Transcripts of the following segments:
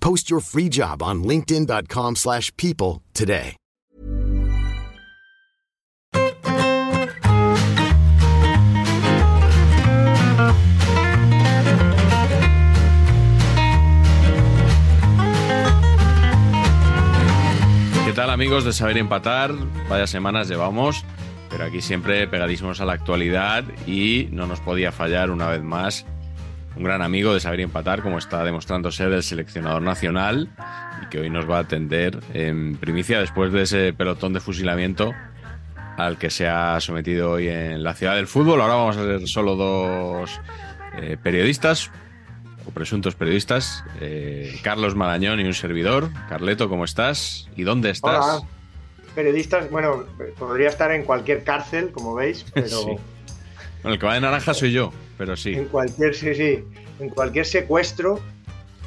Post your free job on linkedin.com/people slash people today. ¿Qué tal amigos de Saber Empatar? Vaya semanas llevamos, pero aquí siempre pegadísimos a la actualidad y no nos podía fallar una vez más un gran amigo de Saber Empatar, como está demostrando ser el seleccionador nacional y que hoy nos va a atender en primicia después de ese pelotón de fusilamiento al que se ha sometido hoy en la ciudad del fútbol. Ahora vamos a ser solo dos eh, periodistas o presuntos periodistas, eh, Carlos Marañón y un servidor. Carleto, ¿cómo estás? ¿Y dónde estás? Hola. Periodistas, bueno, podría estar en cualquier cárcel, como veis, pero Sí. Bueno, el que va de naranja soy yo, pero sí. en cualquier, sí, sí, en cualquier secuestro,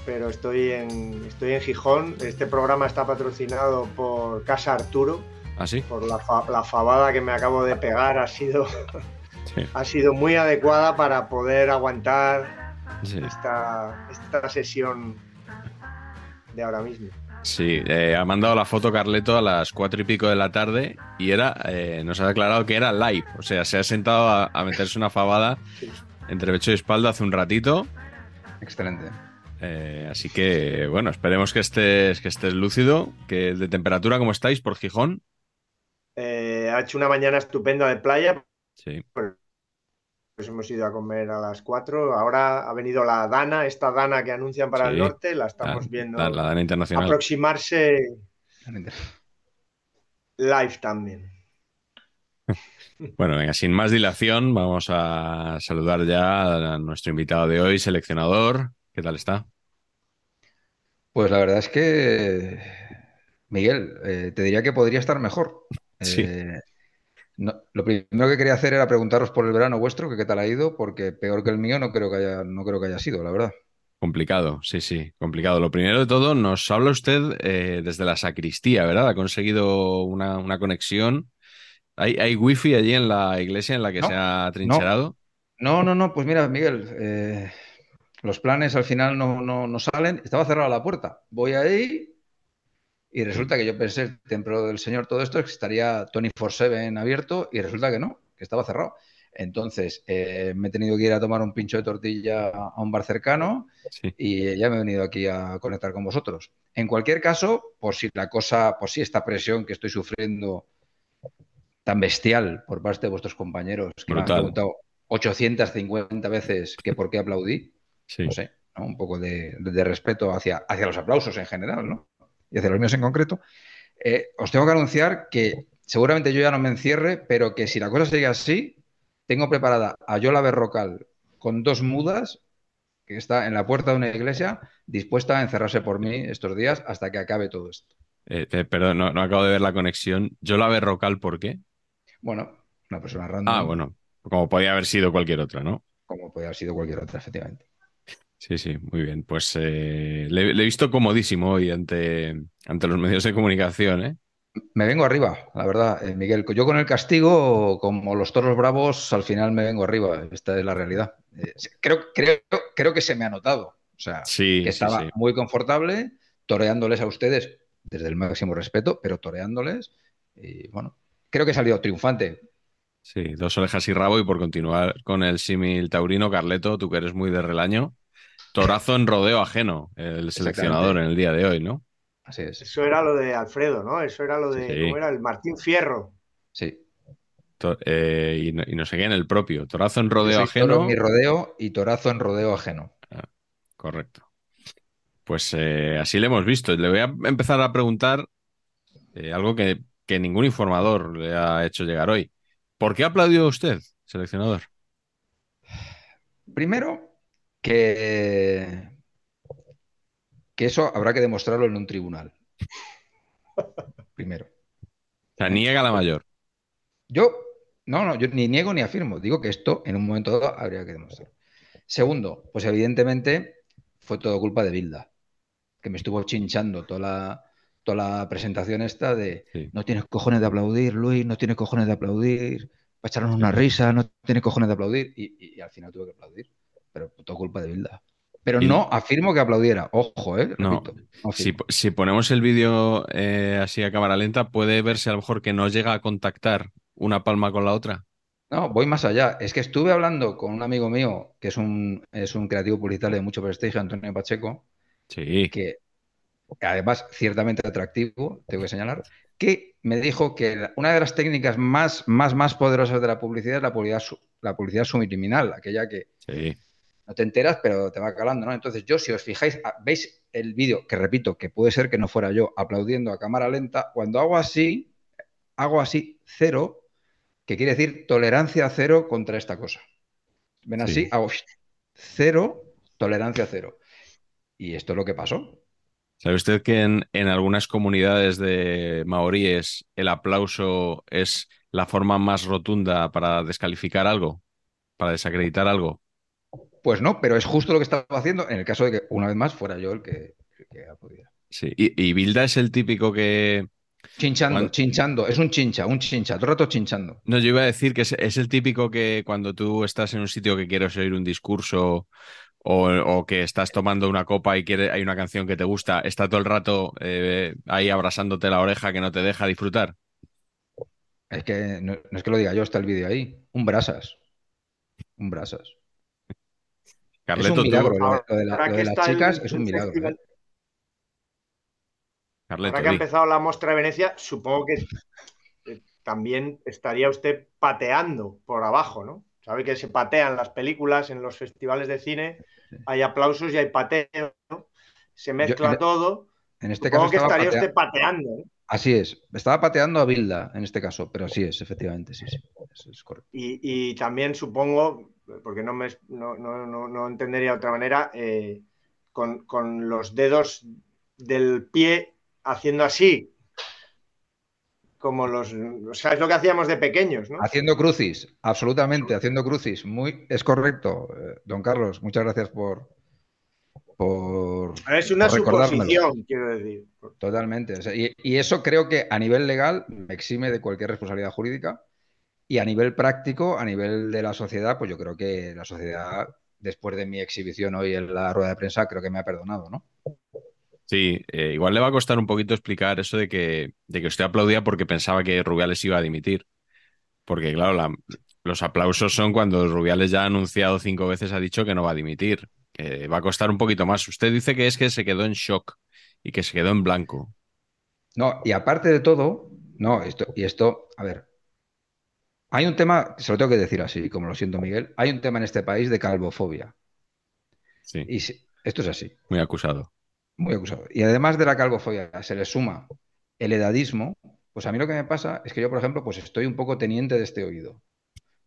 pero estoy en, estoy en Gijón. Este programa está patrocinado por Casa Arturo, ¿Ah, sí? por la, fa- la fabada que me acabo de pegar ha sido, Sí. ha sido muy adecuada para poder aguantar Sí. esta, esta sesión de ahora mismo. Sí, eh, ha mandado la foto Carleto a las cuatro y pico de la tarde y era, eh, nos ha declarado que era live. O sea, se ha sentado a, a meterse una fabada entre pecho y espalda hace un ratito. Excelente. Eh, así que, bueno, esperemos que estés, que estés lúcido. Que de temperatura, ¿cómo estáis por Gijón? Eh, ha hecho una mañana estupenda de playa, Sí, Pues hemos ido a comer a las 4. Ahora ha venido la Dana, esta Dana que anuncian para Sí, el norte, la estamos la, viendo la- la Dana Internacional. aproximarse live también. Bueno, venga, sin más dilación, vamos a saludar ya a nuestro invitado de hoy, seleccionador. ¿Qué tal está? Pues la verdad es que, Miguel, eh, te diría que podría estar mejor. Sí. Eh, no- lo primero que quería hacer era preguntaros por el verano vuestro, que qué tal ha ido, porque peor que el mío no creo que haya, no creo que haya sido, la verdad. Complicado, sí, sí, complicado. Lo primero de todo, nos habla usted eh, desde la sacristía, ¿verdad? Ha conseguido una, una conexión. ¿Hay, hay wifi allí en la iglesia en la que No, se ha trincherado? No, no, no, pues mira, Miguel, eh, los planes al final no, no, no salen. Estaba cerrada la puerta. Voy ahí y resulta que yo pensé, el templo del Señor, todo esto, que estaría 24/7 abierto y resulta que no, que estaba cerrado. Entonces, eh, me he tenido que ir a tomar un pincho de tortilla a un bar cercano Sí. y ya me he venido aquí a conectar con vosotros. En cualquier caso, por si la cosa, por si esta presión que estoy sufriendo tan bestial por parte de vuestros compañeros, que me han preguntado 850 veces que por qué aplaudí, Sí. no sé, ¿no? Un poco de, respeto hacia, hacia los aplausos en general, ¿no? Y hacia los míos en concreto. Eh, os tengo que anunciar que seguramente yo ya no me encierre, pero que si la cosa sigue así, tengo preparada a Yola Berrocal con dos mudas que está en la puerta de una iglesia dispuesta a encerrarse por mí estos días hasta que acabe todo esto. Eh, eh, perdón, no, no acabo de ver la conexión. Yo la berrocal, ¿por qué? Bueno, una persona random, Ah, bueno, como podía haber sido cualquier otra, ¿no? como puede haber sido cualquier otra, efectivamente. Sí, sí, muy bien. Pues eh, le, le he visto comodísimo hoy ante, ante los medios de comunicación, ¿eh? Me vengo arriba, la verdad, eh, Miguel. Yo con el castigo, como los toros bravos, al final me vengo arriba. Esta es la realidad. Eh, creo, creo, creo que se me ha notado. O sea, Sí, que sí, estaba sí. muy confortable, toreándoles a ustedes desde el máximo respeto, pero toreándoles. Y bueno, creo que he salido triunfante. Sí, dos orejas y rabo y por continuar con el símil taurino, Carleto, tú que eres muy de relaño, torazo en rodeo ajeno, el seleccionador en el día de hoy, ¿no? Así es. Eso era lo de Alfredo, ¿no? Eso era lo de, Sí. ¿cómo era? El Martín Fierro. Sí. To- eh, y, no, y no sé qué en el propio. Torazo en Yo rodeo soy ajeno. toro en mi rodeo y torazo en rodeo ajeno. Correcto. Pues eh, así le hemos visto. Le voy a empezar a preguntar eh, algo que, que ningún informador le ha hecho llegar hoy. ¿Por qué aplaudió usted, seleccionador? Primero, que, que eso habrá que demostrarlo en un tribunal. Primero. O sea, niega la mayor. Yo, no, no, yo ni niego ni afirmo. Digo que esto en un momento dado habría que demostrar. Segundo, pues evidentemente fue todo culpa de Bilda, que me estuvo chinchando toda la, toda la presentación esta de Sí. no tienes cojones de aplaudir, Luis, no tienes cojones de aplaudir, para echarnos una risa, no tienes cojones de aplaudir. Y, y- y al final tuve que aplaudir, pero todo culpa de Bilda. Pero no afirmo que aplaudiera. Ojo, ¿eh? No. Repito, no Si, si ponemos el vídeo eh, así a cámara lenta, puede verse a lo mejor que no llega a contactar una palma con la otra. No, voy más allá. Es que estuve hablando con un amigo mío, que es un, es un creativo publicitario de mucho prestigio, Antonio Pacheco, Sí. que además ciertamente atractivo, tengo que señalar, que me dijo que una de las técnicas más, más, más poderosas de la publicidad es la publicidad, la publicidad subliminal, aquella que Sí. no te enteras, pero te va calando, ¿no? Entonces, yo, si os fijáis, ah, veis el vídeo, que repito, que puede ser que no fuera yo aplaudiendo a cámara lenta, cuando hago así, hago así cero, que quiere decir tolerancia cero contra esta cosa. Ven Sí. así, hago cero, tolerancia cero. Y esto es lo que pasó. ¿Sabe usted que en, en algunas comunidades de maoríes el aplauso es la forma más rotunda para descalificar algo, para desacreditar algo? Pues no, pero es justo lo que estaba haciendo en el caso de que una vez más fuera yo el que, el que aplaudiera. Sí. Y, y Bilda es el típico que... Chinchando, chinchando, es un chincha, un chincha, todo el rato chinchando. No, yo iba a decir que es, es el típico que cuando tú estás en un sitio que quieres oír un discurso o, o que estás tomando una copa y quiere, hay una canción que te gusta, está todo el rato eh, ahí abrasándote la oreja que no te deja disfrutar. Es que no, no es que lo diga yo, está el vídeo ahí. Un brasas. Un brasas. Es Carleto, un tú-. Lo, de, lo de la- que lo de las está el- chicas es un el milagro. festival- ¿eh? Carleto, Ahora que ha empezado la muestra de Venecia, supongo que eh, también estaría usted pateando por abajo, ¿no? Sabe que se patean las películas en los festivales de cine, hay aplausos y hay pateo, ¿no? se mezcla en- todo. En este Supongo caso que estaría patea- usted pateando. ¿eh? Así es. Estaba pateando a Bilda en este caso, pero así es, efectivamente, sí, sí. Es correcto. Y, y también supongo, porque no, me, no, no, no, no entendería de otra manera, eh, con, con los dedos del pie haciendo así, como los, o sea, es lo que hacíamos de pequeños, ¿no? Haciendo crucis, absolutamente, haciendo crucis. Muy, es correcto, eh, don Carlos. Muchas gracias por, por, Es una por suposición, quiero decir. Totalmente. O sea, y, y eso creo que a nivel legal me exime de cualquier responsabilidad jurídica. Y a nivel práctico, a nivel de la sociedad, pues yo creo que la sociedad, después de mi exhibición hoy en la rueda de prensa, creo que me ha perdonado, ¿no? Sí, eh, igual le va a costar un poquito explicar eso de que, de que usted aplaudía porque pensaba que Rubiales iba a dimitir. Porque, claro, la- los aplausos son cuando Rubiales ya ha anunciado cinco veces, ha dicho que no va a dimitir. Va a costar un poquito más. Usted dice que es que se quedó en shock y que se quedó en blanco. No, y aparte de todo, no, esto, y esto, a ver, hay un tema, se lo tengo que decir así, como lo siento Miguel, hay un tema en este país de calvofobia. Sí, Y sí, esto es así, muy acusado. Muy acusado. Y además de la calvofobia, se le suma el edadismo, pues a mí lo que me pasa es que yo, por ejemplo, pues estoy un poco teniente de este oído.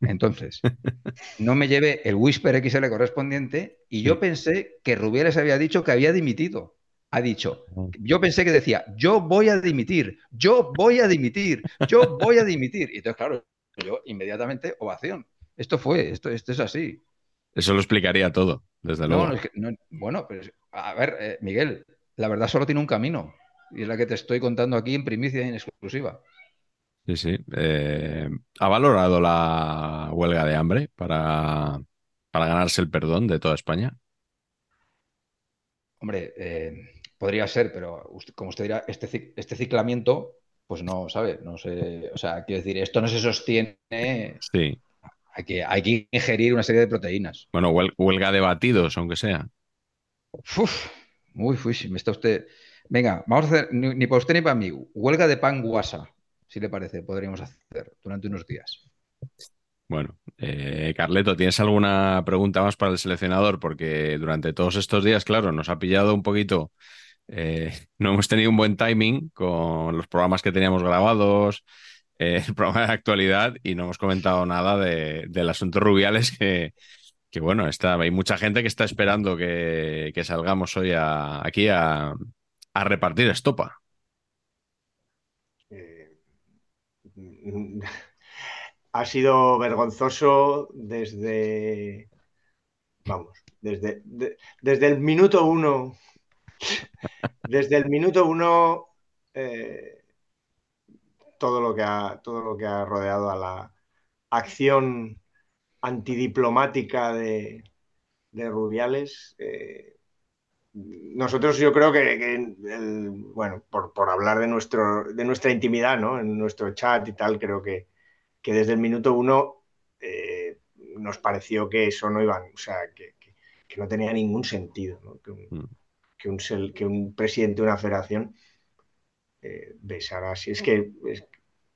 Entonces, no me llevé el Whisper XL correspondiente y yo pensé que Rubiales había dicho que había dimitido. Ha dicho, yo pensé que decía, yo voy a dimitir, yo voy a dimitir, yo voy a dimitir. Y entonces, claro, yo inmediatamente, ovación. Esto fue, esto, esto es así. Eso lo explicaría todo, desde No, luego. no, es que- no, bueno, pero es- a ver, eh, Miguel, la verdad solo tiene un camino y es la que te estoy contando aquí en primicia y en exclusiva. Sí, sí. Eh, ¿ha valorado la huelga de hambre para, para ganarse el perdón de toda España? Hombre, eh, podría ser, pero usted- como usted dirá, este, este ciclamiento, pues no, ¿sabe? No sé, o sea, quiero decir, esto no se sostiene, Sí. Hay que, hay que ingerir una serie de proteínas. Bueno, huel- huelga de batidos, aunque sea. Uf, uy, uy, me está usted. Venga, vamos a hacer, ni, para usted ni para mí, huelga de pan guasa, si le parece, podríamos hacer durante unos días. Bueno, eh, Carleto, ¿tienes alguna pregunta más para el seleccionador? Porque durante todos estos días, claro, nos ha pillado un poquito, eh, no hemos tenido un buen timing con los programas que teníamos grabados, eh, el programa de actualidad y no hemos comentado nada del asunto Rubiales que, que bueno, está, hay mucha gente que está esperando que, salgamos hoy aquí a, repartir estopa. Eh, ha sido vergonzoso desde, vamos, desde, desde el minuto uno, desde el minuto uno, eh, todo, lo que ha, todo lo que ha rodeado a la acción antidiplomática de, Rubiales. Eh, nosotros yo creo que, bueno, por, hablar de, nuestro, de nuestra intimidad, ¿no? En nuestro chat y tal, creo que, que desde el minuto uno eh, nos pareció que eso no iba, o sea, que, no tenía ningún sentido, Que, un, mm. que, un, presidente de una federación eh, besara así. Es que,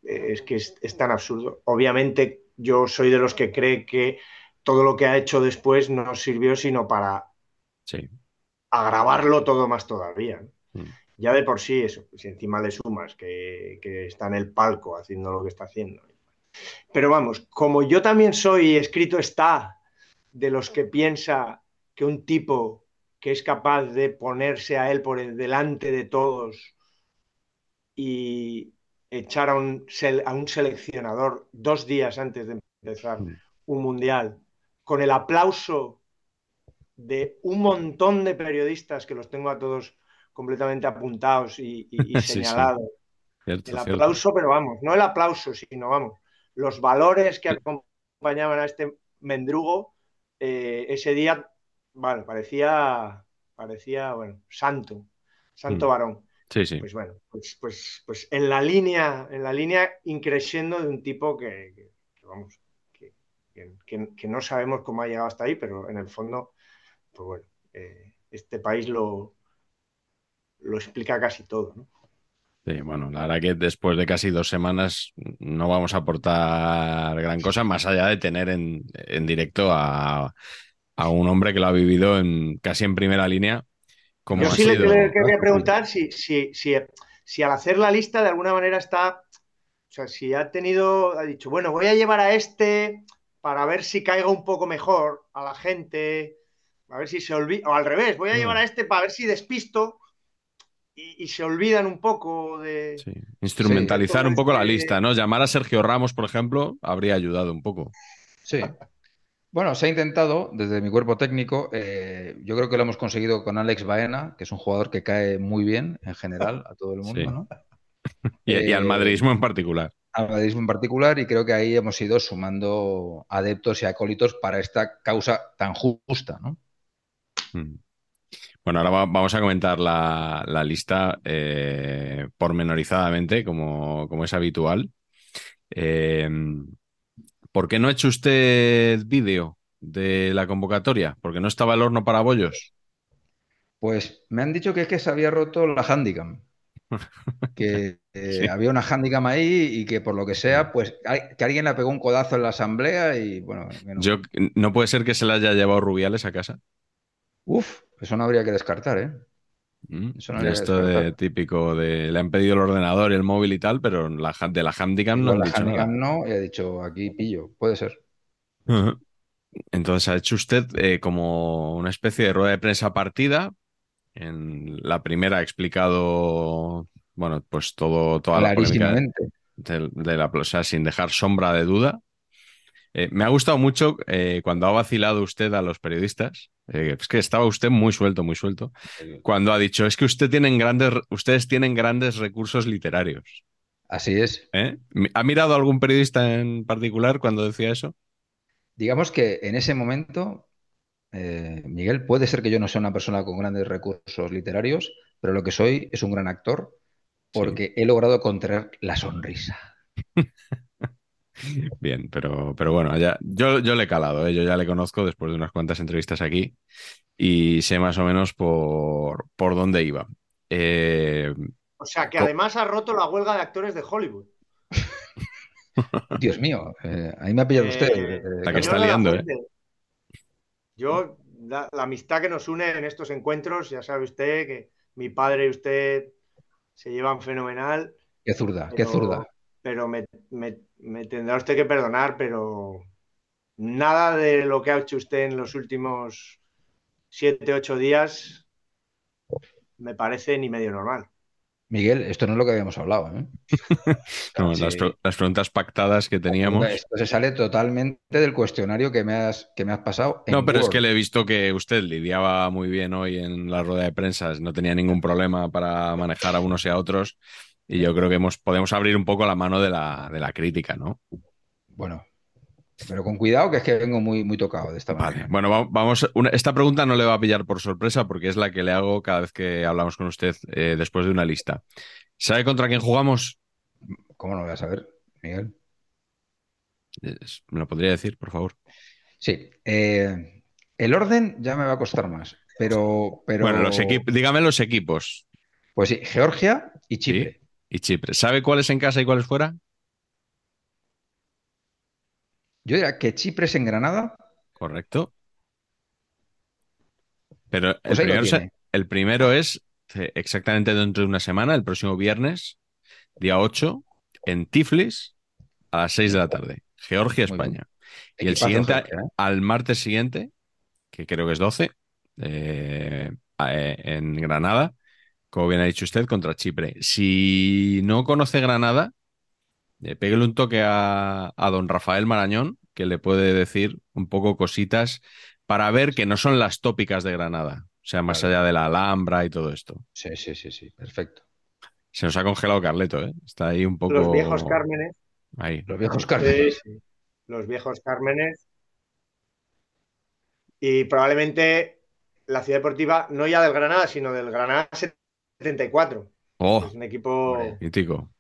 es, que es tan absurdo. Obviamente yo soy de los que cree que todo lo que ha hecho después no sirvió sino para agravarlo todo más todavía. Mm. Ya de por sí, eso, si encima le sumas que, está en el palco haciendo lo que está haciendo. Pero vamos, como yo también soy, escrito está, de los que piensa que un tipo que es capaz de ponerse a él por delante de todos y, echar a un, a un seleccionador dos días antes de empezar mm. un mundial, con el aplauso de un montón de periodistas que los tengo a todos completamente apuntados y, señalados. el aplauso, pero vamos, no el aplauso, sino vamos, los valores que acompañaban a este mendrugo, eh, ese día, bueno, parecía, parecía, bueno, santo, santo mm. varón. Sí, sí. Pues bueno, pues, pues, pues en la línea, en la línea increciendo de un tipo que, vamos, que, no sabemos cómo ha llegado hasta ahí, pero en el fondo, pues bueno, eh, este país lo, lo explica casi todo, ¿no? Sí, bueno, la verdad que después de casi dos semanas no vamos a aportar gran cosa, más allá de tener en, en directo a, a, un hombre que lo ha vivido en, casi en primera línea yo sí le, quería preguntar si, si, si, al hacer la lista de alguna manera está, o sea, si ha tenido, ha dicho, bueno, voy a llevar a este para ver si caiga un poco mejor a la gente, a ver si se olvida, o al revés, voy a llevar a este para ver si despisto y, se olvidan un poco de... Sí. Instrumentalizar un poco la lista, ¿no? Llamar a Sergio Ramos, por ejemplo, habría ayudado un poco. Sí, bueno, se ha intentado desde mi cuerpo técnico. Eh, yo creo que lo hemos conseguido con Alex Baena, que es un jugador que cae muy bien en general a todo el mundo, ¿no? y, al madridismo en particular. Al madridismo en particular, y creo que ahí hemos ido sumando adeptos y acólitos para esta causa tan justa, ¿no? Mm. Bueno, ahora vamos a comentar la, lista eh, pormenorizadamente, como, como es habitual. Eh, ¿Por qué no ha hecho usted vídeo de la convocatoria? ¿Porque no estaba el horno para bollos? Pues me han dicho que es que se había roto la handicam. que eh, había una handicam ahí y que por lo que sea, pues que alguien le pegó un codazo en la asamblea y bueno. Yo, no puede ser que se le haya llevado Rubiales a casa. Uf, eso no habría que descartar, ¿eh? Mm, esto de típico de le han pedido el ordenador y el móvil y tal, pero la, de la Handicam no, han dicho no, y ha dicho aquí pillo, puede ser. Entonces ha hecho usted eh, como una especie de rueda de prensa partida. En la primera ha explicado, bueno, pues todo, toda la polémica de, la, o sea, sin dejar sombra de duda. Eh, me ha gustado mucho eh, cuando ha vacilado usted a los periodistas. Eh, es que estaba usted muy suelto, muy suelto. Cuando ha dicho, es que usted tienen grandes, ustedes tienen grandes recursos literarios. Así es. ¿Ha mirado a algún periodista en particular cuando decía eso? Digamos que en ese momento, Miguel, puede ser que yo no sea una persona con grandes recursos literarios, pero lo que soy es un gran actor porque he logrado contraer la sonrisa. Bien, pero, pero bueno, ya, yo, yo le he calado, ¿eh? yo ya le conozco después de unas cuantas entrevistas aquí y sé más o menos por, por dónde iba. eh, O sea, que además ha roto la huelga de actores de Hollywood. Dios mío, eh, ahí me ha pillado Eh, usted. eh, La que está liando, ¿eh? Yo, la, la amistad que nos une en estos encuentros, ya sabe usted que mi padre y usted se llevan fenomenal. Qué zurda, qué zurda. Pero me, me- me tendrá usted que perdonar, pero nada de lo que ha hecho usted en los últimos siete, ocho días me parece ni medio normal. Miguel, esto no es lo que habíamos hablado, ¿eh? no, Sí. las, pre- las preguntas pactadas que teníamos. Esto se sale totalmente del cuestionario que me has, que me has pasado. en No, pero es que le he visto que usted lidiaba muy bien hoy en la rueda de prensa, no tenía ningún problema para manejar a unos y a otros, y yo creo que hemos, podemos abrir un poco la mano de la, de la crítica, ¿no? Bueno, pero con cuidado que es que vengo muy, muy tocado de esta Vale, manera. bueno, va- vamos, una- esta pregunta no le va a pillar por sorpresa porque es la que le hago cada vez que hablamos con usted eh, después de una lista. ¿Sabe contra quién jugamos? ¿Cómo no lo voy a saber, Miguel? ¿Me lo podría decir, por favor? Sí. eh, el orden ya me va a costar más, pero, pero Bueno, los equipos, dígame los equipos. pues sí, Georgia y Chipre. Sí. Y Chipre. ¿Sabe cuáles en casa y cuáles fuera? Yo diría que Chipre es en Granada, Correcto. Pero el, Pues primero, el primero es eh, exactamente dentro de una semana, el próximo viernes, día 8, en Tiflis, a las 6 de la tarde. Georgia, Muy. España. Y el siguiente, Georgia, ¿eh? al martes siguiente, que creo que es 12, eh, eh, en Granada, como bien ha dicho usted, contra Chipre. Si no conoce Granada, eh, péguele un toque a, a don Rafael Marañón, que le puede decir un poco cositas para ver que no son las tópicas de Granada, o sea, más allá de la Alhambra y todo esto. Sí, sí, sí, sí, perfecto. Se nos ha congelado Carleto, ¿eh? Está ahí un poco... Los viejos Cármenes. Ahí. Los viejos Cármenes. Sí, sí. Los viejos Cármenes. Y probablemente la ciudad deportiva, no ya del Granada, sino del Granada 74. Oh, Es un equipo Hombre. mítico.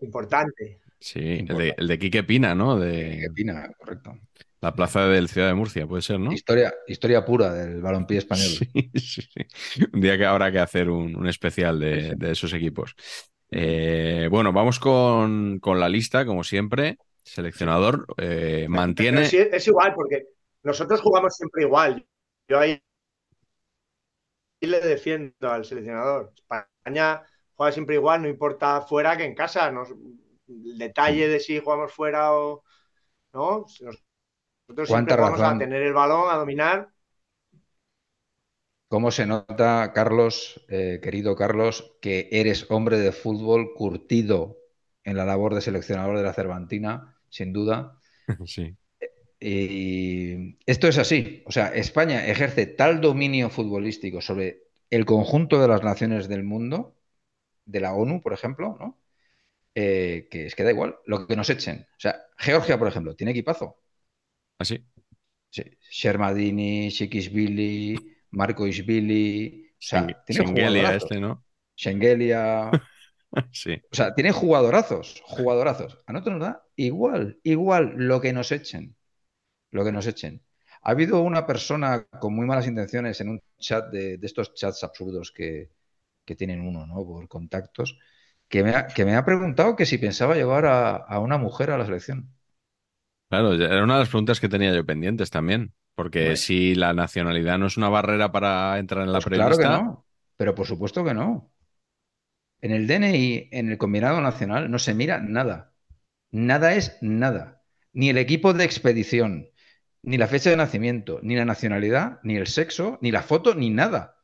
importante. Sí, el de, el de Quique Pina, ¿no? ¿Qué De opina? Correcto. la plaza del Ciudad de Murcia, puede ser, ¿no? Historia, historia pura del balompié español. Sí, sí, sí. Un día que habrá que hacer un, un especial de, sí. de esos equipos. Eh, bueno, vamos con, con la lista, como siempre. Seleccionador eh, mantiene. Pero sí, es igual, porque nosotros jugamos siempre igual. Yo ahí le defiendo al seleccionador. España juega siempre igual, no importa fuera que en casa. Nos- el detalle de si jugamos fuera o no. Nosotros siempre razón. a tener el balón, a dominar. ¿Cómo se nota, Carlos, eh, querido Carlos, que eres hombre de fútbol curtido en la labor de seleccionador de la Cervantina, sin duda? Sí. Y esto es así. O sea, España ejerce tal dominio futbolístico sobre el conjunto de las naciones del mundo, de la ONU, por ejemplo, ¿no? Eh, que es que da igual, lo que nos echen. O sea, Georgia, por ejemplo, tiene equipazo. Así. Sí. Shermadini, Shikishvili, Marco Isvili. O sea, tiene Shengelia este, ¿no? Shengelia. Sí. O sea, tiene jugadorazos, jugadorazos. A nosotros nos da igual, igual lo que nos echen. Lo que nos echen. Ha habido una persona con muy malas intenciones en un chat de, de estos chats absurdos que, que tienen uno, ¿no? Por contactos, que me ha, que me ha preguntado que si pensaba llevar a, a una mujer a la selección. Claro, era una de las preguntas que tenía yo pendientes también. Porque si la nacionalidad no es una barrera para entrar en la Pues claro que no, pero por supuesto que no. En el DNI, en el combinado nacional, no se mira nada. Nada es nada. Ni el equipo de expedición, ni la fecha de nacimiento, ni la nacionalidad, ni el sexo, ni la foto, ni nada.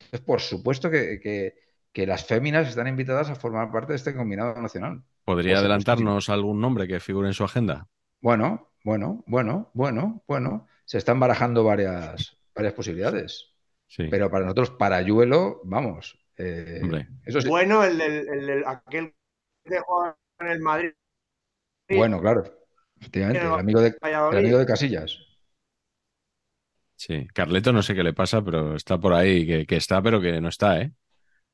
Entonces, por supuesto que, que- que las féminas están invitadas a formar parte de este combinado nacional. ¿podría adelantarnos algún nombre que figure en su agenda? Bueno, bueno, bueno, bueno, bueno. Se están barajando varias, varias posibilidades. Sí. Pero para nosotros, Parayuelo, vamos. eh, Hombre. eso sí. Bueno, el del, el del- aquel que juega en el Madrid. Bueno, claro. Efectivamente, el amigo de, el amigo de Casillas. Sí, Carleto no sé qué le pasa, pero está por ahí, que, que está, pero que no está, ¿eh?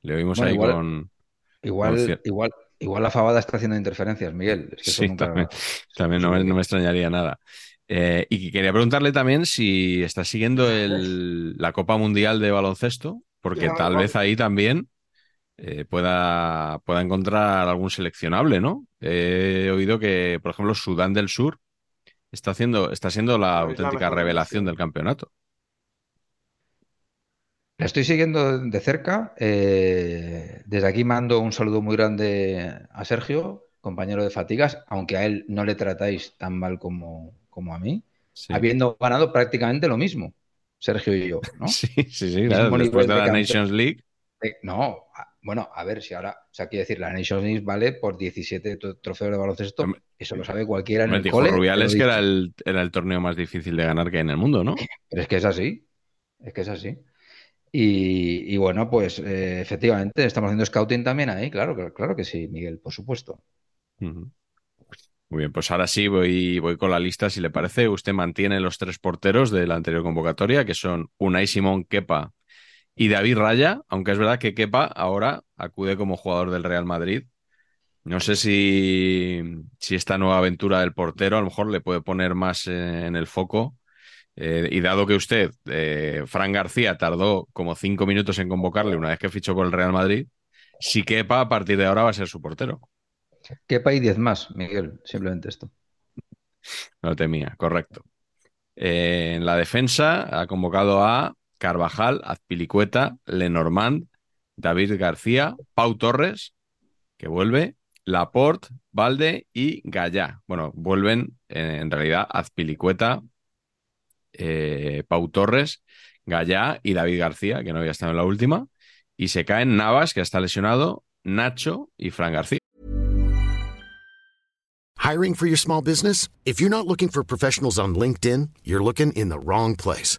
Le oímos Bueno, ahí igual- con... Igual, igual, igual la fabada está haciendo interferencias, Miguel. Es que eso Sí, nunca- también, también no me, no me extrañaría nada. Eh, y que quería preguntarle también si está siguiendo el- la Copa Mundial de Baloncesto, porque tal vez ahí también eh, pueda, pueda encontrar algún seleccionable, ¿no? He oído que, por ejemplo, Sudán del Sur está haciendo, está siendo la auténtica revelación del campeonato. La estoy siguiendo de cerca. Eh, desde aquí mando un saludo muy grande a Sergio, compañero de fatigas, aunque a él no le tratáis tan mal como, como a mí, habiendo ganado prácticamente lo mismo, Sergio y yo, ¿no? Sí, sí, sí, después de la Nations League. Eh, no, bueno, a ver si ahora, o sea, quiero decir, la Nations League vale por 17 trofeos de baloncesto, eso lo sabe cualquiera en el dijo Rubiales que era el, era el torneo más difícil de ganar que hay en el mundo, ¿no? Pero es que es así, es que es así. Y, bueno, pues eh, efectivamente estamos haciendo scouting también ahí, claro, claro, que sí, Miguel, por supuesto. Muy bien, pues ahora sí voy, voy con la lista, si le parece. Usted mantiene los tres porteros de la anterior convocatoria, que son Unai Simón Kepa y David Raya, aunque es verdad que Kepa ahora acude como jugador del Real Madrid. No sé si, si esta nueva aventura del portero a lo mejor le puede poner más en el foco eh, y dado que usted, eh, Fran García, tardó como cinco minutos en convocarle una vez que fichó con el Real Madrid, si Kepa a partir de ahora va a ser su portero. Kepa y diez más, Miguel, simplemente esto. No temía, correcto. Eh, en la defensa ha convocado a Carvajal, Azpilicueta, Lenormand, David García, Pau Torres, que vuelve, Laporte, Valde y Gallá. Bueno, vuelven en realidad Azpilicueta, eh, Pau Torres, Gallá y David García, que no había estado en la última. Y se caen Navas, que está lesionado, Nacho y Fran García. Hiring for your small business? If you're not looking for professionals on LinkedIn, you're looking in the wrong place.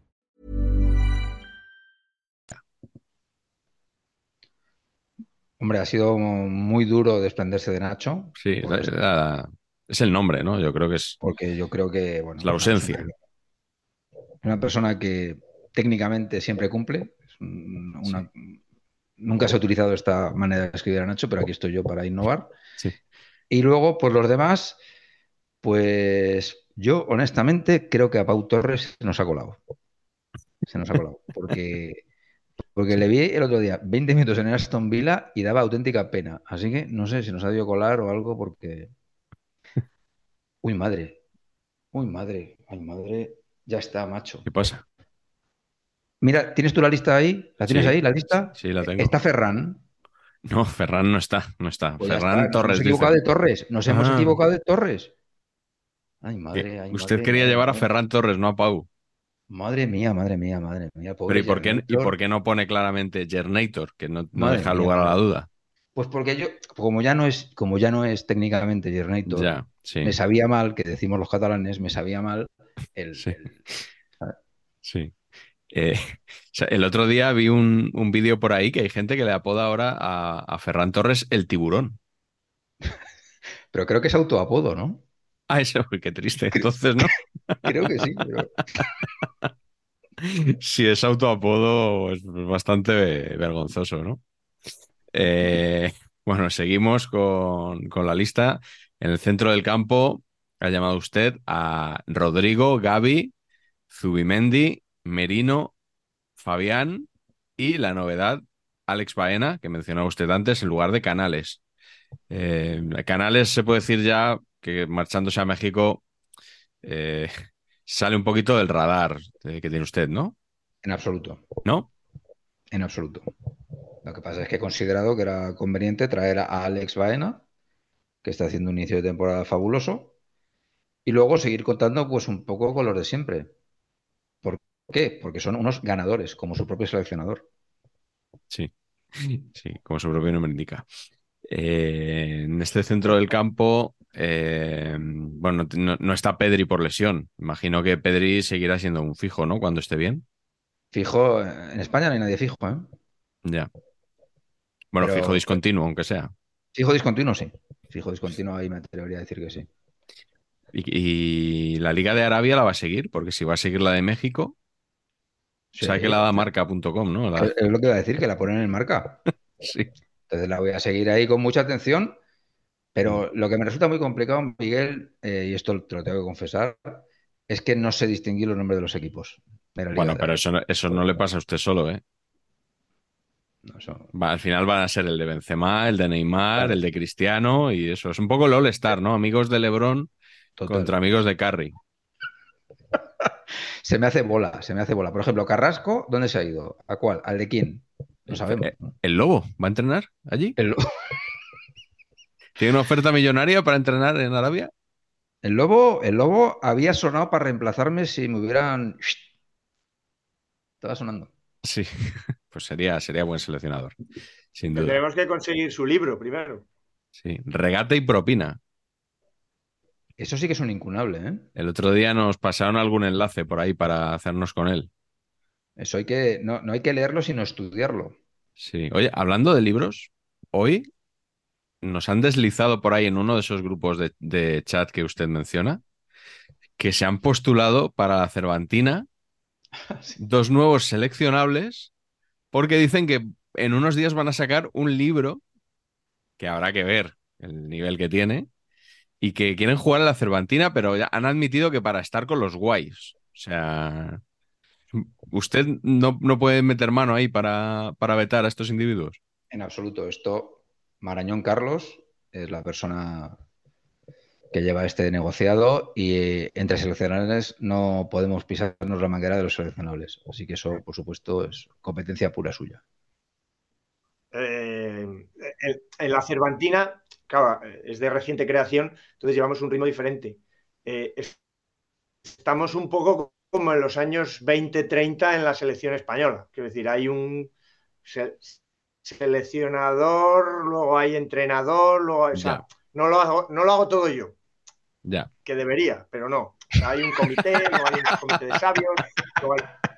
Hombre, ha sido muy duro desprenderse de Nacho. Sí, es, la, es el nombre, ¿no? Yo creo que es... Porque yo creo que... Bueno, la ausencia. Una persona que técnicamente siempre cumple. Nunca se ha utilizado esta manera de escribir a Nacho, pero aquí estoy yo para innovar. Y luego, pues los demás, pues yo honestamente creo que a Pau Torres se nos ha colado. Se nos ha colado. Porque, porque le vi el otro día 20 minutos en Aston Villa y daba auténtica pena. Así que no sé si nos ha debido colar o algo porque... Uy, madre. Uy, madre. Ay, madre. Ya está, macho. ¿Qué pasa? Mira, ¿tienes tú la lista ahí? ¿La tienes ahí, la lista? Sí, la tengo. Está Ferran. No, Ferran no está, no está. Pues Ferran Torres. Nos hemos equivocado de Torres. Nos hemos ah. equivocado de Torres. Ay, madre. Ay, Usted quería llevar a Ferran Torres, no a Pau. Madre mía, madre mía, madre mía. Pero ¿y por, qué, ¿y por, qué, no pone claramente Gernator? Que no, deja lugar a la duda. Pues porque yo, como ya no es, como ya no es técnicamente Gernator, ya, sí. me sabía mal, que decimos los catalanes, me sabía mal el. Sí. sí. Eh, el otro día vi un, vídeo por ahí que hay gente que le apoda ahora a, Ferran Torres el tiburón. Pero creo que es autoapodo, ¿no? Ah, eso, qué triste. Entonces, ¿no? creo que sí. Si es autoapodo, es bastante vergonzoso, ¿no? Eh, bueno, seguimos con, con la lista. En el centro del campo ha llamado usted a Rodrigo, Gaby, Zubimendi Merino, Fabián y la novedad, Alex Baena, que mencionaba usted antes, en lugar de Canales. Eh, Canales se puede decir ya que marchándose a México eh, sale un poquito del radar que tiene usted, ¿no? En absoluto. ¿No? En absoluto. Lo que pasa es que he considerado que era conveniente traer a Alex Baena, que está haciendo un inicio de temporada fabuloso, y luego seguir contando pues un poco con los de siempre qué? Porque son unos ganadores, como su propio seleccionador. Sí, sí, como su propio nombre indica. Eh, en este centro del campo, eh, bueno, no, está Pedri por lesión. Imagino que Pedri seguirá siendo un fijo, ¿no? Cuando esté bien. Fijo, en España no hay nadie fijo, ¿eh? Ya. Bueno, fijo discontinuo, aunque sea. Fijo discontinuo, sí. Fijo discontinuo, ahí me atrevería a decir que sí. Y, la Liga de Arabia la va a seguir, porque si va a seguir la de México, Sí. sabe que la da marca.com, ¿no? La- es lo que iba a decir, que la ponen en marca. sí. Entonces la voy a seguir ahí con mucha atención, pero lo que me resulta muy complicado, Miguel, eh, y esto te lo tengo que confesar, es que no sé distinguir los nombres de los equipos. de Bueno, pero eso, no- eso no le pasa a usted solo, ¿eh? No, eso- Va- al final van a ser el de Benzema, el de Neymar, Claro. el de Cristiano y eso. Es un poco el All-Star, ¿no? Amigos de LeBron total. contra amigos de Curry. Se me hace bola, se me hace bola. Por ejemplo, Carrasco, ¿dónde se ha ido? ¿A cuál? ¿Al de quién? No sabemos. Eh, ¿El Lobo va a entrenar allí? El, ¿Tiene una oferta millonaria para entrenar en Arabia? el lobo, el lobo había sonado para reemplazarme si me hubieran. Estaba sonando. Sí, pues sería, sería buen seleccionador, sin duda. Tendremos que conseguir su libro primero. Sí, regate y propina. Eso sí que es un incunable, ¿eh? El otro día nos pasaron algún enlace por ahí para hacernos con él. Eso hay que, no, no hay que leerlo, sino estudiarlo. Sí. Oye, hablando de libros, hoy nos han deslizado por ahí en uno de esos grupos de, de chat que usted menciona, que se han postulado para la Cervantina dos nuevos seleccionables, porque dicen que en unos días van a sacar un libro que habrá que ver el nivel que tiene y que quieren jugar a la Cervantina, pero ya han admitido que para estar con los guays. O sea, usted no, no puede meter mano ahí para, para vetar a estos individuos. En absoluto. Esto, Marañón Carlos es la persona que lleva este negociado y eh, entre seleccionables no podemos pisarnos la manguera de los seleccionables. Así que eso, por supuesto, es competencia pura suya. Eh, en, en la Cervantina, claro, es de reciente creación, entonces llevamos un ritmo diferente. Eh, es- estamos un poco como en los años 20-30 en la selección española. Quiero decir, hay un se- seleccionador, luego hay entrenador, luego o sea, no lo hago, no lo hago todo yo, Ya. que debería, pero no. O sea, hay un comité, luego hay un comité de sabios, hay-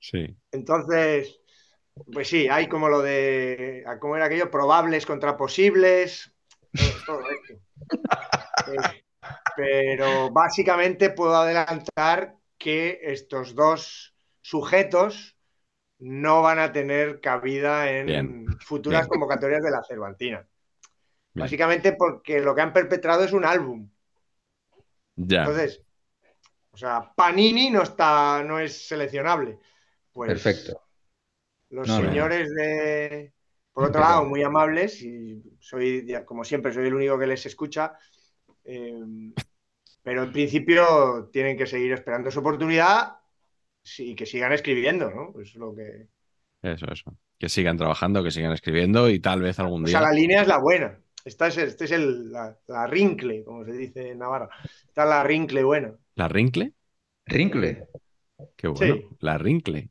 Sí. Entonces, pues sí, hay como lo de, ¿cómo era aquello? Probables contra posibles, todo, todo esto. Eh, pero básicamente puedo adelantar que estos dos sujetos no van a tener cabida en Bien, futuras bien. convocatorias de la Cervantina. Bien. Básicamente porque lo que han perpetrado es un álbum. Ya. Entonces, o sea, Panini no está, no es seleccionable. Pues Perfecto. los No, no. señores de, por otro lado, muy amables, y soy, como siempre, soy el único que les escucha, eh, pero en principio tienen que seguir esperando su oportunidad y que sigan escribiendo, ¿no? Es lo que... Eso, eso. Que sigan trabajando, que sigan escribiendo y tal vez algún O día. sea, la línea es la buena. Esta es, este es el, la, la rincle, como se dice en Navarra. Esta es la rincle buena. ¿La Rincle? Rincle. Qué bueno. Sí. La Rincle.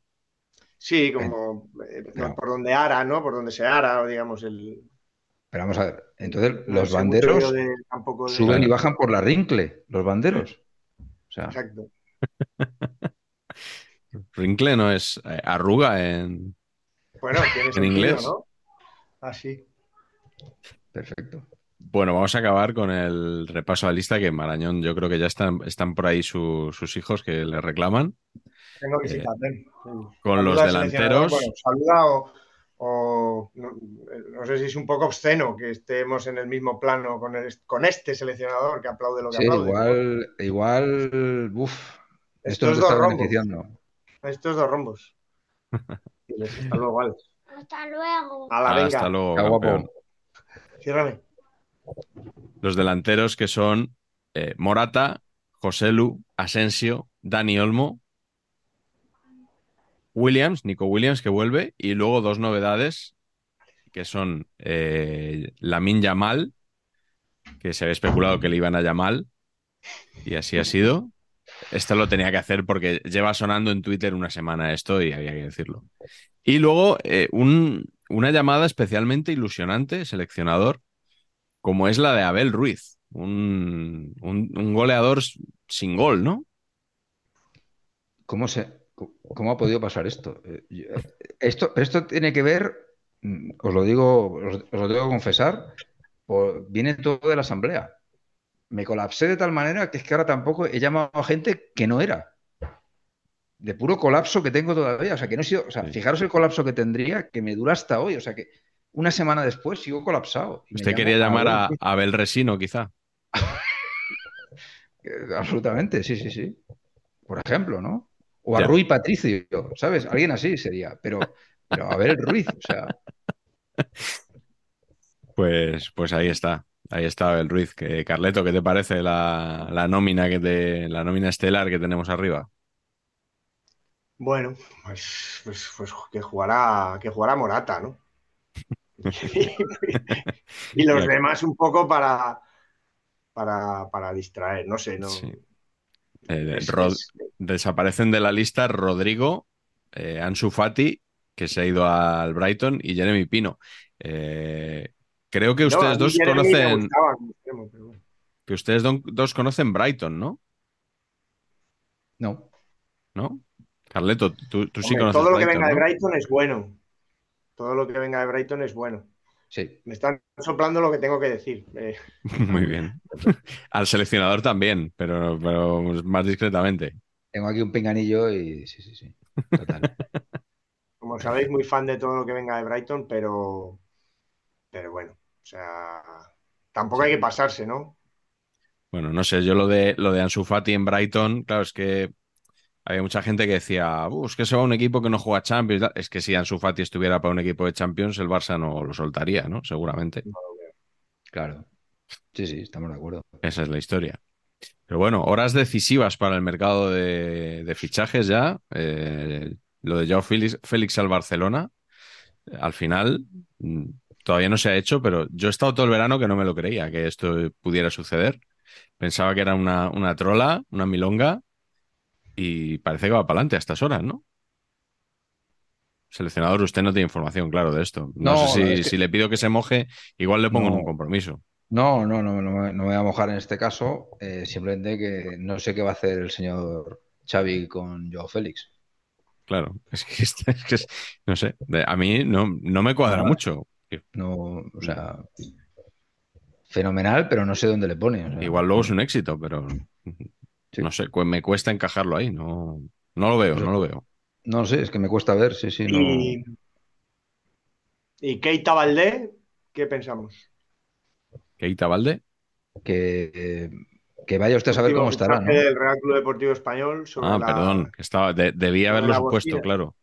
Sí, como eh, No. por donde ara, ¿no? Por donde se ara, o digamos, el... Pero vamos a ver. Entonces, no los banderos mucho yo de- tampoco de- suben y bajan por la Rincle, los banderos. O sea, Exacto. Rincle no es eh, arruga en. Bueno, tiene sentido, inglés? ¿no? Así. perfecto. Bueno, vamos a acabar con el repaso a la lista que Marañón, yo creo que ya están, están por ahí su- sus hijos que le reclaman. Tengo que Eh, citar, ven. con los delanteros. Bueno, saluda o, o no, no sé si es un poco obsceno que estemos en el mismo plano con, el- con este seleccionador que aplaude lo que Sí, aplaude. igual, igual, uf, esto Estos dos rombos. beneficiando. Estos dos rombos. Hasta luego, Alex. Hasta luego. A la venga. Hasta luego, Está guapo. campeón. Ciérrame. Los delanteros que son eh, Morata, Joselu, Asensio, Dani Olmo, Williams, Nico Williams que vuelve, y luego dos novedades que son eh, Lamin Yamal, que se había especulado que le iban a Yamal, y así ha sido. Esto lo tenía que hacer porque lleva sonando en Twitter una semana esto y había que decirlo. Y luego eh, un- una llamada especialmente ilusionante, seleccionador, como es la de Abel Ruiz, un, un- un goleador sin gol, ¿no? ¿Cómo se, cómo ha podido pasar esto? Eh, eh, Esto, esto tiene que ver, mm, os lo digo, os, os lo tengo que confesar, por- viene todo de la asamblea. me colapsé de tal manera que es que ahora tampoco he llamado a gente que no era. De puro colapso que tengo todavía. O sea, que no he sido. O sea, fijaros el colapso que tendría, que me dura hasta hoy. O sea, que una semana después sigo colapsado. Usted quería llamar a, Abel Resino, quizá. Absolutamente, sí, sí, sí. Por ejemplo, ¿no? O a Rui Patricio, ¿sabes? Alguien así sería. Pero, pero Abel Ruiz, o sea. Pues, pues ahí está. Ahí está el Ruiz. Que, Carleto, ¿qué te parece la, nómina que te, la nómina estelar que tenemos arriba? Bueno, pues, pues, pues, que jugará, que jugará Morata, ¿no? y los demás un poco para, para, distraer, no sé, no. Eh, desaparecen de la lista Rodrigo, eh, Ansu Fati, que se ha ido al Brighton, y Jeremy Pino. Eh, Creo que ustedes dos conocen. Que ustedes dos conocen Brighton, ¿no? No. ¿No? Carleto, tú, sí conoces. Todo lo que venga de Brighton es bueno. Todo lo que venga de Brighton es bueno. Sí. Me están soplando lo que tengo que decir. Eh. Muy bien. Al seleccionador también, pero, pero más discretamente. Tengo aquí un pinganillo y sí, sí, sí. Total. Como sabéis, muy fan de todo lo que venga de Brighton, pero pero bueno, o sea, tampoco hay que pasarse, ¿no? Bueno, no sé, yo lo de lo de Ansu Fati en Brighton, claro, es que había mucha gente que decía, es que se va un equipo que no juega Champions. Es que si Ansu Fati estuviera para un equipo de Champions, el Barça no lo soltaría, ¿no? Seguramente. Claro. Sí, sí, estamos de acuerdo. Esa es la historia. Pero bueno, horas decisivas para el mercado de, fichajes ya. Eh, lo de Joao Félix, Félix al Barcelona. Al final, mm, todavía no se ha hecho, pero yo he estado todo el verano que no me lo creía, que esto pudiera suceder. Pensaba que era una, una trola, una milonga, y parece que va para adelante a estas horas, ¿no? Seleccionador, usted no tiene información, claro, de esto. No, sé si, le pido que se moje, igual le pongo en un compromiso. No, no, no, no, me voy a mojar en este caso. Eh, simplemente que no sé qué va a hacer el señor Xavi con Joao Félix. Claro, es que, no sé, a mí no, no me cuadra mucho. No, o sea, fenomenal, pero no sé dónde le pone. Igual luego es un éxito, pero no sé, me cuesta encajarlo ahí. No, no lo veo, no lo veo. No sé, es que me cuesta ver, sí, sí. Y, ¿Y Keita Valdé? ¿Qué pensamos? ¿Keita Valdé? Que, que vaya usted a saber cómo estará. ¿no? El Real Club Deportivo Español. ah, perdón, que estaba, debía haberlo supuesto, claro.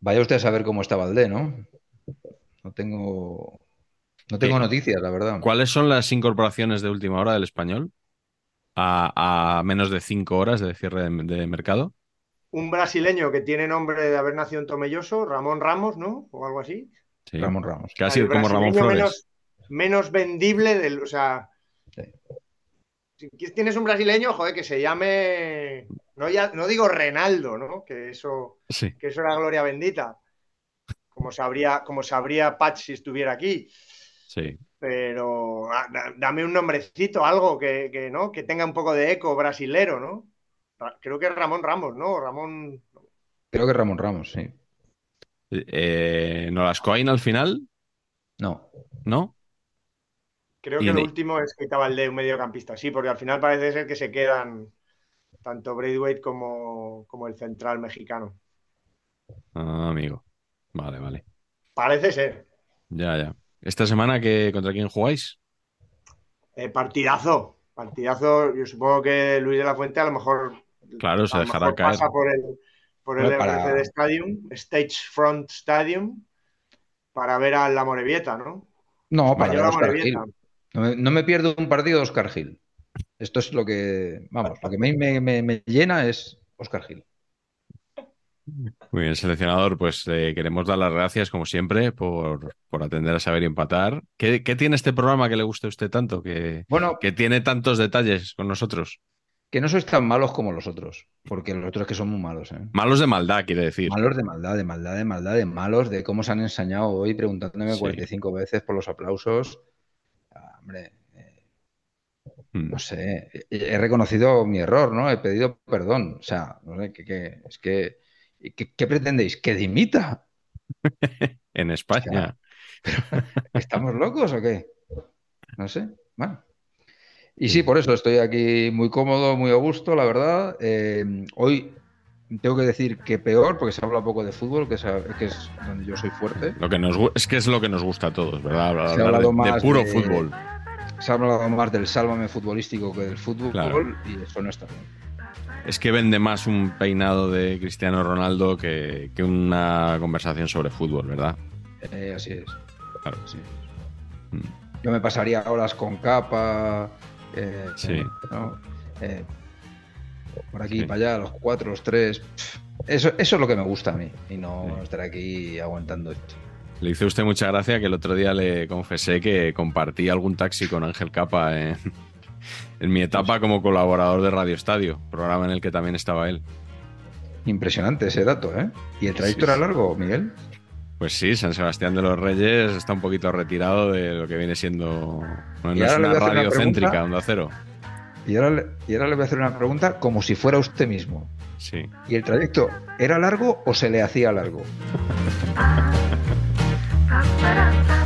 Vaya usted a saber cómo está Valdé, ¿no? No tengo, no tengo noticias, la verdad. ¿Cuáles son las incorporaciones de última hora del español? A, menos de cinco horas de cierre de, mercado. Un brasileño que tiene nombre de haber nacido en Tomelloso, Ramón Ramos, ¿no? O algo así. Sí. Ramón Ramos. Casi como Ramón Flores. Menos, vendible del. O sea. Si tienes un brasileño, joder, que se llame. No, ya, no digo Renaldo, ¿no? Que eso, que eso era gloria bendita como sabría, como sabría Patch si estuviera aquí. Sí. Pero ah, dame un nombrecito, algo que, ¿no? que tenga un poco de eco brasilero, ¿no? Creo que es Ramón Ramos, ¿no? Ramón. Creo que Ramón Ramos, sí. Eh, ¿No las coin al final? No. ¿No? Creo que lo último es que estaba el de un mediocampista, sí, porque al final parece ser que se quedan tanto Braithwaite como, como el central mexicano. Ah, amigo. Vale, vale. Parece ser. Ya, ya. ¿Esta semana que, contra quién jugáis? Eh, partidazo. Partidazo. Yo supongo que Luis de la Fuente a lo mejor. Claro, se dejará caer. Pasa por el, por el para... Stadium, Stage Front Stadium, para ver a la Morevieta, ¿no? No, para ver a Oscar Gil. No me, pierdo un partido de Oscar Gil. Esto es lo que. Vamos, lo que me, me, me llena es Oscar Gil. Muy bien, seleccionador, pues eh, queremos dar las gracias, como siempre, por, atender a saber y empatar. ¿Qué, tiene este programa que le guste a usted tanto? Que, bueno, que tiene tantos detalles con nosotros. Que no sois tan malos como los otros, porque los otros que son muy malos. ¿eh? Malos de maldad, quiere decir. Malos de maldad, de maldad, de maldad, de malos, de cómo se han ensañado hoy preguntándome 45 veces por los aplausos. Ah, hombre, eh, hmm. no sé, he, reconocido mi error, ¿no? He pedido perdón. O sea, no sé, que es que ¿Qué, pretendéis? ¿Que dimita? en España. ¿Estamos locos o qué? No sé. Bueno. Y sí, por eso estoy aquí muy cómodo, muy a gusto, la verdad. Eh, hoy tengo que decir que peor, porque se habla poco de fútbol, que es, que es donde yo soy fuerte. Lo que nos, es que es lo que nos gusta a todos, ¿verdad? Hablar, de, puro fútbol. Se ha hablado más del sálvame futbolístico que del fútbol y eso no está bien. Es que vende más un peinado de Cristiano Ronaldo que, que una conversación sobre fútbol, ¿verdad? Eh, así es. Claro. Sí. Mm. Yo me pasaría horas con capa, eh, sí. Eh, por aquí, para allá, los cuatro, los tres. Eso, eso es lo que me gusta a mí y no estar aquí aguantando esto. Le hice usted mucha gracia que el otro día le confesé que compartí algún taxi con Ángel Capa en, mi etapa como colaborador de Radio Estadio, programa en el que también estaba él. Impresionante ese dato, ¿eh? ¿Y el trayecto era largo, Miguel? Pues sí, San Sebastián de los Reyes está un poquito retirado de lo que viene siendo. No, es una radio céntrica, Onda Cero. Y ahora, le, y ahora le voy a hacer una pregunta como si fuera usted mismo. Sí. ¿Y el trayecto era largo o se le hacía largo?